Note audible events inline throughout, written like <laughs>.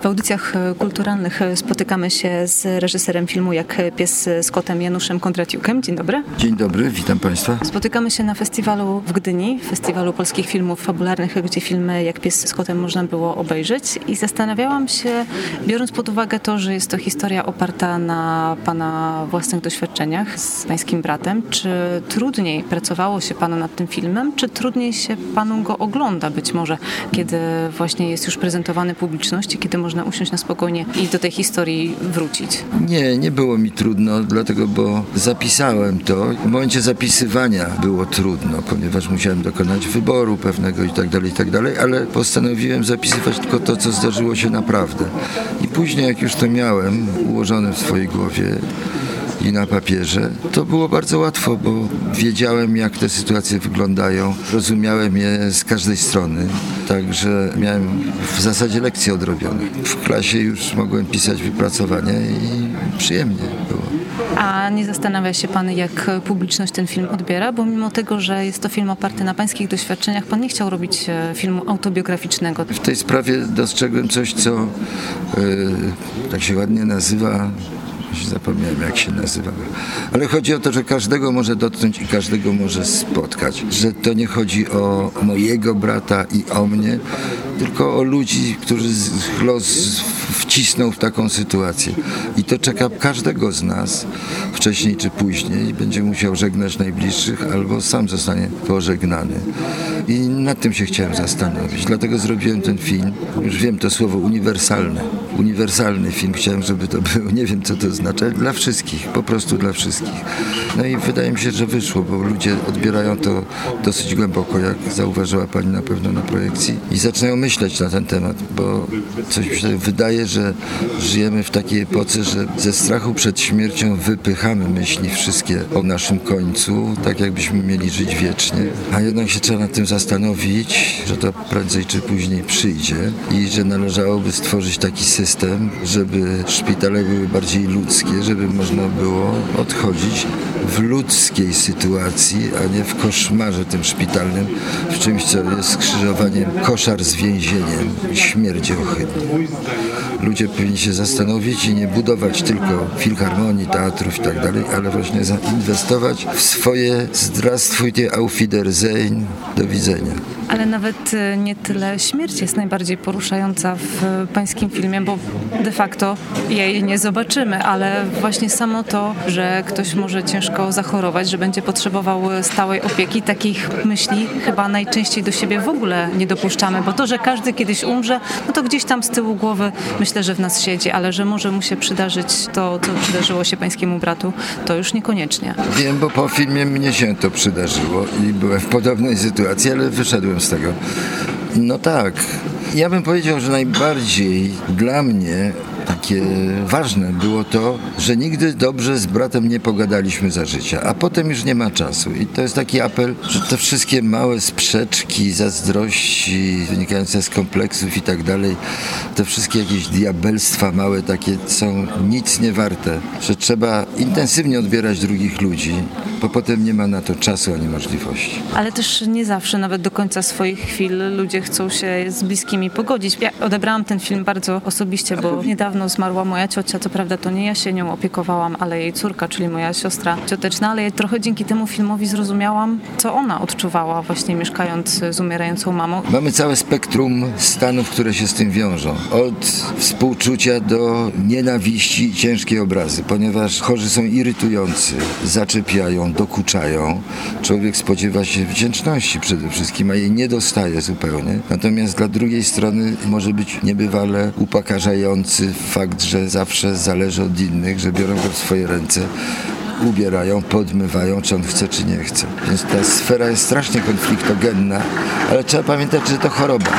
W audycjach e, kulturalnych e, spotykamy się z reżyserem filmu Jak pies z kotem Januszem Kondratiukiem. Dzień dobry. Dzień dobry, witam Państwa. Spotykamy się na festiwalu w Gdyni, festiwalu polskich filmów fabularnych, gdzie filmy Jak pies z kotem można było obejrzeć i zastanawiałam się, biorąc pod uwagę to, że jest to historia oparta na Pana własnych doświadczeniach z Pańskim bratem, czy trudniej pracowało się Panu nad tym filmem, czy trudniej się Panu go ogląda być może, kiedy właśnie jest już prezentowany publiczności, kiedy może można usiąść na spokojnie i do tej historii wrócić? Nie, nie było mi trudno, dlatego, bo zapisałem to. W momencie zapisywania było trudno, ponieważ musiałem dokonać wyboru pewnego i tak dalej, i tak dalej, ale postanowiłem zapisywać tylko to, co zdarzyło się naprawdę. I później, jak już to miałem ułożone w swojej głowie, i na papierze, to było bardzo łatwo, bo wiedziałem, jak te sytuacje wyglądają, rozumiałem je z każdej strony, także miałem w zasadzie lekcje odrobione. W klasie już mogłem pisać wypracowania i przyjemnie było. A nie zastanawia się Pan, jak publiczność ten film odbiera? Bo mimo tego, że jest to film oparty na Pańskich doświadczeniach, Pan nie chciał robić e, filmu autobiograficznego. W tej sprawie dostrzegłem coś, co yy, tak się ładnie nazywa zapomniałem jak się nazywa. Ale chodzi o to, że każdego może dotknąć i każdego może spotkać. Że to nie chodzi o mojego brata i o mnie, tylko o ludzi, którzy los wcisnął w taką sytuację. I to czeka każdego z nas, wcześniej czy później. Będzie musiał żegnać najbliższych albo sam zostanie pożegnany. I nad tym się chciałem zastanowić. Dlatego zrobiłem ten film. Już wiem to słowo uniwersalne. Uniwersalny film. Chciałem, żeby to był, nie wiem co to znaczy, dla wszystkich. Po prostu dla wszystkich. No i wydaje mi się, że wyszło, bo ludzie odbierają to dosyć głęboko, jak zauważyła Pani na pewno na projekcji. I zaczynają myśleć na ten temat, bo coś mi się wydaje, że żyjemy w takiej epoce, że ze strachu przed śmiercią wypychamy myśli wszystkie o naszym końcu, tak jakbyśmy mieli żyć wiecznie. A jednak się trzeba nad tym zastanowić, że to prędzej czy później przyjdzie i że należałoby stworzyć taki system, żeby szpitale były bardziej ludzkie, żeby można było odchodzić w ludzkiej sytuacji, a nie w koszmarze tym szpitalnym, w czymś, co jest skrzyżowaniem koszar z więzieniem, śmierć ohydnie. Ludzie powinni się zastanowić i nie budować tylko filharmonii, teatrów i tak dalej, ale właśnie zainwestować w swoje Zdrastwujcie, auf Wiedersehen, do widzenia. Ale nawet e, nie tyle śmierć jest najbardziej poruszająca w pańskim filmie, bo de facto jej nie zobaczymy, ale właśnie samo to, że ktoś może ciężko zachorować, że będzie potrzebował stałej opieki, takich myśli chyba najczęściej do siebie w ogóle nie dopuszczamy, bo to, że każdy kiedyś umrze, no to gdzieś tam z tyłu głowy myślę, że w nas siedzi, ale że może mu się przydarzyć to, co przydarzyło się pańskiemu bratu, to już niekoniecznie. Wiem, bo po filmie mnie się to przydarzyło i byłem w podobnej sytuacji, ale wyszedłem z tego. No tak. Ja bym powiedział, że najbardziej dla mnie takie ważne było to, że nigdy dobrze z bratem nie pogadaliśmy za życia, a potem już nie ma czasu. I to jest taki apel, że te wszystkie małe sprzeczki, zazdrości wynikające z kompleksów i tak dalej, te wszystkie jakieś diabelstwa małe takie są nic nie warte, że trzeba intensywnie odbierać drugich ludzi, bo potem nie ma na to czasu ani możliwości. Ale też nie zawsze, nawet do końca swoich chwil ludzie chcą się z bliskimi pogodzić. Ja odebrałam ten film bardzo osobiście, bo niedawno niedawno zmarła moja ciocia, co prawda to nie ja się nią opiekowałam, ale jej córka, czyli moja siostra cioteczna, ale trochę dzięki temu filmowi zrozumiałam, co ona odczuwała właśnie mieszkając z umierającą mamą. Mamy całe spektrum stanów, które się z tym wiążą. Od współczucia do nienawiści i ciężkiej obrazy, ponieważ chorzy są irytujący, zaczepiają, dokuczają. Człowiek spodziewa się wdzięczności przede wszystkim, a jej nie dostaje zupełnie. Natomiast dla drugiej strony może być niebywale upokarzający fakt, że zawsze zależy od innych, że biorą go w swoje ręce ubierają, podmywają, czy on chce, czy nie chce. Więc ta sfera jest strasznie konfliktogenna, ale trzeba pamiętać, że to choroba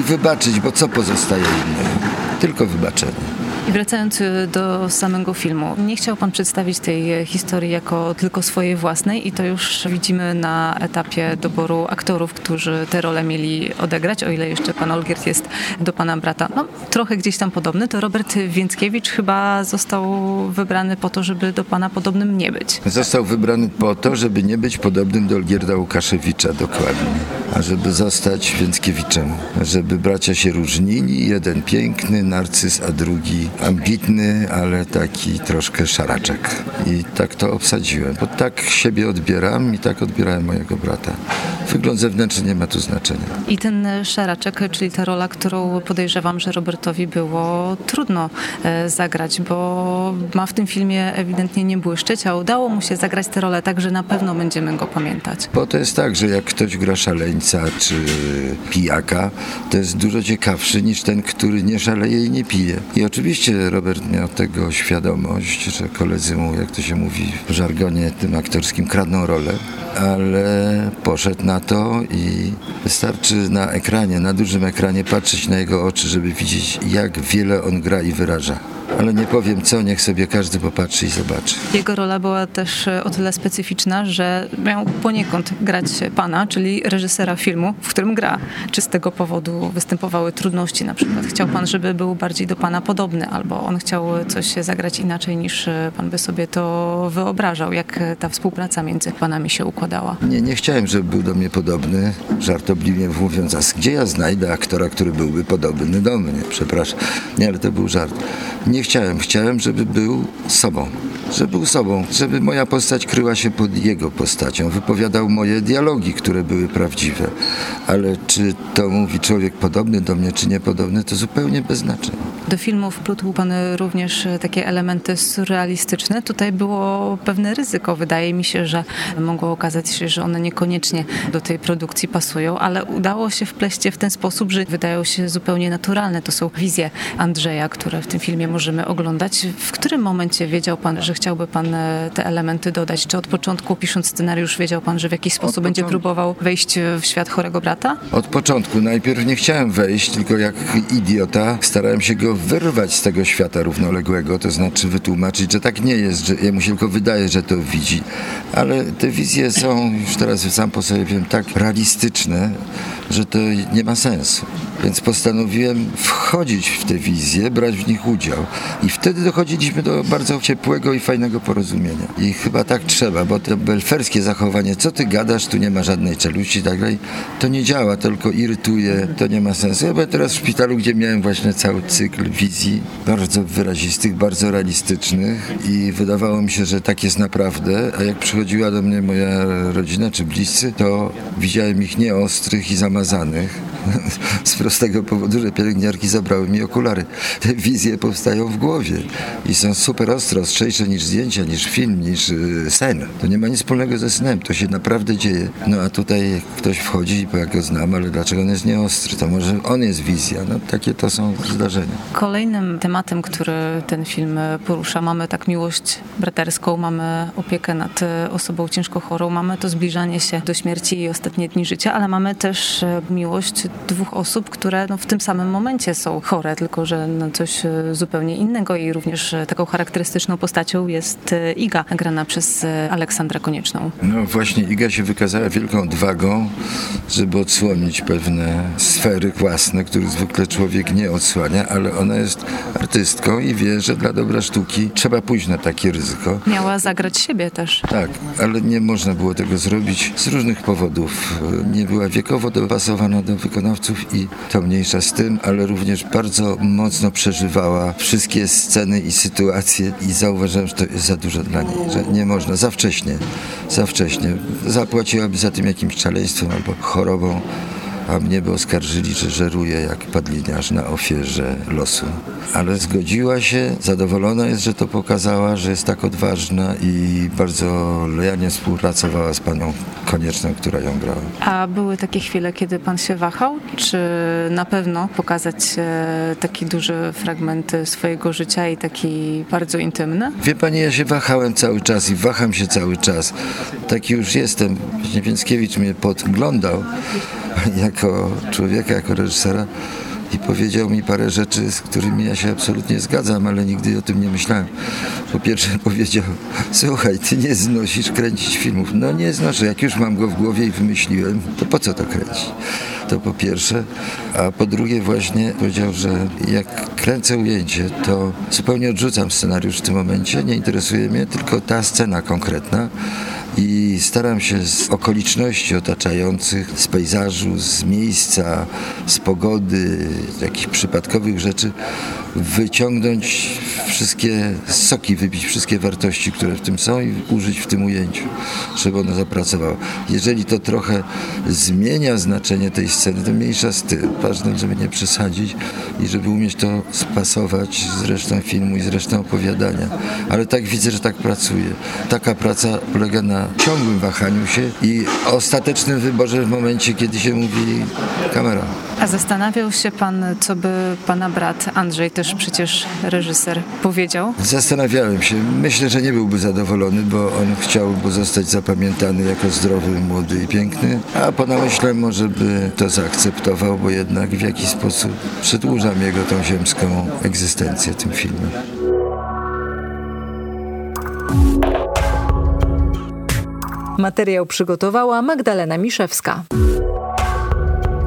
i wybaczyć, bo co pozostaje innym? Tylko wybaczenie. I wracając y, do samego filmu, nie chciał Pan przedstawić tej historii jako tylko swojej własnej i to już widzimy na etapie doboru aktorów, którzy te role mieli odegrać, o ile jeszcze Pan Olgierd jest do Pana brata. No, trochę gdzieś tam podobny, to Robert Więckiewicz chyba został wybrany po to, żeby do Pana podobnym nie być. Został wybrany po to, żeby nie być podobnym do Olgierda Łukaszewicza, dokładnie. ażeby zostać Więckiewiczem. Żeby bracia się różnili, jeden piękny, narcyz, a drugi ambitny, ale taki troszkę szaraczek. I tak to obsadziłem, bo tak siebie odbieram i tak odbierałem mojego brata. Wygląd zewnętrzny nie ma tu znaczenia. I ten szaraczek, czyli ta rola, którą podejrzewam, że Robertowi było trudno e, zagrać, bo ma w tym filmie ewidentnie nie błyszczeć, a udało mu się zagrać tę rolę tak, że na pewno będziemy go pamiętać. Bo to jest tak, że jak ktoś gra szaleńca czy pijaka, to jest dużo ciekawszy niż ten, który nie szaleje i nie pije. I oczywiście Robert miał tego świadomość, że koledzy mu, jak to się mówi w żargonie tym aktorskim, kradną rolę, ale poszedł na to i wystarczy na ekranie, na dużym ekranie patrzeć na jego oczy, żeby widzieć, jak wiele on gra i wyraża ale nie powiem co, niech sobie każdy popatrzy i zobaczy. Jego rola była też e, o tyle specyficzna, że miał poniekąd grać pana, czyli reżysera filmu, w którym gra. Czy z tego powodu występowały trudności na przykład? Chciał pan, żeby był bardziej do pana podobny, albo on chciał coś zagrać inaczej niż e, pan by sobie to wyobrażał? Jak ta współpraca między panami się układała? Nie, nie chciałem, żeby był do mnie podobny, żartobliwie mówiąc, a gdzie ja znajdę aktora, który byłby podobny do mnie? Przepraszam. Nie, ale to był żart. Nie chciałem. Chciałem, żeby był sobą. Żeby był sobą. Żeby moja postać kryła się pod jego postacią. Wypowiadał moje dialogi, które były prawdziwe. Ale czy to mówi człowiek podobny do mnie, czy niepodobny, to zupełnie bez znaczenia. Do filmu wplótł Pan również takie elementy surrealistyczne. Tutaj było pewne ryzyko. Wydaje mi się, że mogło okazać się, że one niekoniecznie do tej produkcji pasują, ale udało się wpleść je w ten sposób, że wydają się zupełnie naturalne. To są wizje Andrzeja, które w tym filmie możemy oglądać. W którym momencie wiedział Pan, że chciałby Pan e, te elementy dodać? Czy od początku, pisząc scenariusz, wiedział Pan, że w jakiś sposób od będzie początku. próbował wejść w świat chorego brata? Od początku. Najpierw nie chciałem wejść, tylko jak idiota starałem się go wyrwać z tego świata równoległego, to znaczy wytłumaczyć, że tak nie jest, że jemu się tylko wydaje, że to widzi. Ale te wizje są, już teraz sam po sobie wiem, tak realistyczne, że to nie ma sensu. Więc postanowiłem wchodzić w te wizje, brać w nich udział. I wtedy dochodziliśmy do bardzo ciepłego i fajnego porozumienia. I chyba tak trzeba, bo to belferskie zachowanie, co ty gadasz, tu nie ma żadnej czeluści i tak dalej, to nie działa, tylko irytuje, to nie ma sensu. Ja byłem teraz w szpitalu, gdzie miałem właśnie cały cykl wizji, bardzo wyrazistych, bardzo realistycznych i wydawało mi się, że tak jest naprawdę, a jak przychodziła do mnie moja rodzina czy bliscy, to widziałem ich nieostrych i zamazanych <laughs> z prostego powodu, że pielęgniarki zabrały mi okulary. Te wizje powstają w głowie i są super ostro, ostrzejsze niż zdjęcia, niż film, niż y, sen. To nie ma nic wspólnego ze snem, to się naprawdę dzieje. No a tutaj ktoś wchodzi, bo ja go znam, ale dlaczego on jest nieostry? To może on jest wizja. No takie to są zdarzenia. Kolejnym tematem, który ten film porusza, mamy tak miłość braterską, mamy opiekę nad e, osobą ciężko chorą, mamy to zbliżanie się do śmierci i ostatnie dni życia, ale mamy też e, miłość dwóch osób, które no, w tym samym momencie są chore, tylko że no, coś e, zupełnie innego i również taką charakterystyczną postacią jest Iga, grana przez Aleksandra Konieczną. No właśnie Iga się wykazała wielką odwagą, żeby odsłonić pewne sfery własne, których zwykle człowiek nie odsłania, ale ona jest artystką i wie, że dla dobra sztuki trzeba pójść na takie ryzyko. Miała zagrać siebie też. Tak, ale nie można było tego zrobić z różnych powodów. Nie była wiekowo dopasowana do wykonawców i to mniejsza z tym, ale również bardzo mocno przeżywała wszystkie sceny i sytuacje i zauważyłem, że to jest za dużo dla niej, że nie można, za wcześnie, za wcześnie. Zapłaciłaby za tym jakimś szaleństwem albo chorobą a mnie by oskarżyli, że żeruję jak padliniarz na ofierze losu. Ale zgodziła się, zadowolona jest, że to pokazała, że jest tak odważna i bardzo lojalnie współpracowała z panią Konieczną, która ją grała. A były takie chwile, kiedy pan się wahał? Czy na pewno pokazać e, taki duży fragment swojego życia i taki bardzo intymny? Wie pani, ja się wahałem cały czas i waham się cały czas. Taki już jestem. Więckiewicz mnie podglądał <laughs> jako człowieka, jako reżysera i powiedział mi parę rzeczy, z którymi ja się absolutnie zgadzam, ale nigdy o tym nie myślałem. Po pierwsze <laughs> powiedział, słuchaj, ty nie znosisz kręcić filmów. No nie znoszę, jak już mam go w głowie i wymyśliłem, to po co to kręcić? To po pierwsze. A po drugie właśnie powiedział, że jak kręcę ujęcie, to zupełnie odrzucam scenariusz w tym momencie, nie interesuje mnie tylko ta scena konkretna i staram się z okoliczności otaczających, z pejzażu, z miejsca, z pogody, jakichś przypadkowych rzeczy wyciągnąć wszystkie soki, wybić wszystkie wartości, które w tym są i użyć w tym ujęciu, żeby ono zapracowało. Jeżeli to trochę zmienia znaczenie tej sceny, to mniejsza z tym. Ważne, żeby nie przesadzić i żeby umieć to spasować z resztą filmu i z resztą opowiadania. Ale tak widzę, że tak pracuje. Taka praca polega na ciągłym wahaniu się i ostatecznym wyborze w momencie, kiedy się mówi kamera. A zastanawiał się pan, co by pana brat Andrzej, też przecież reżyser, powiedział? Zastanawiałem się. Myślę, że nie byłby zadowolony, bo on chciał zostać zapamiętany jako zdrowy, młody i piękny, a po namyśle może by to zaakceptował, bo jednak w jakiś sposób przedłużam jego tą ziemską egzystencję tym filmem. Materiał przygotowała Magdalena Miszewska.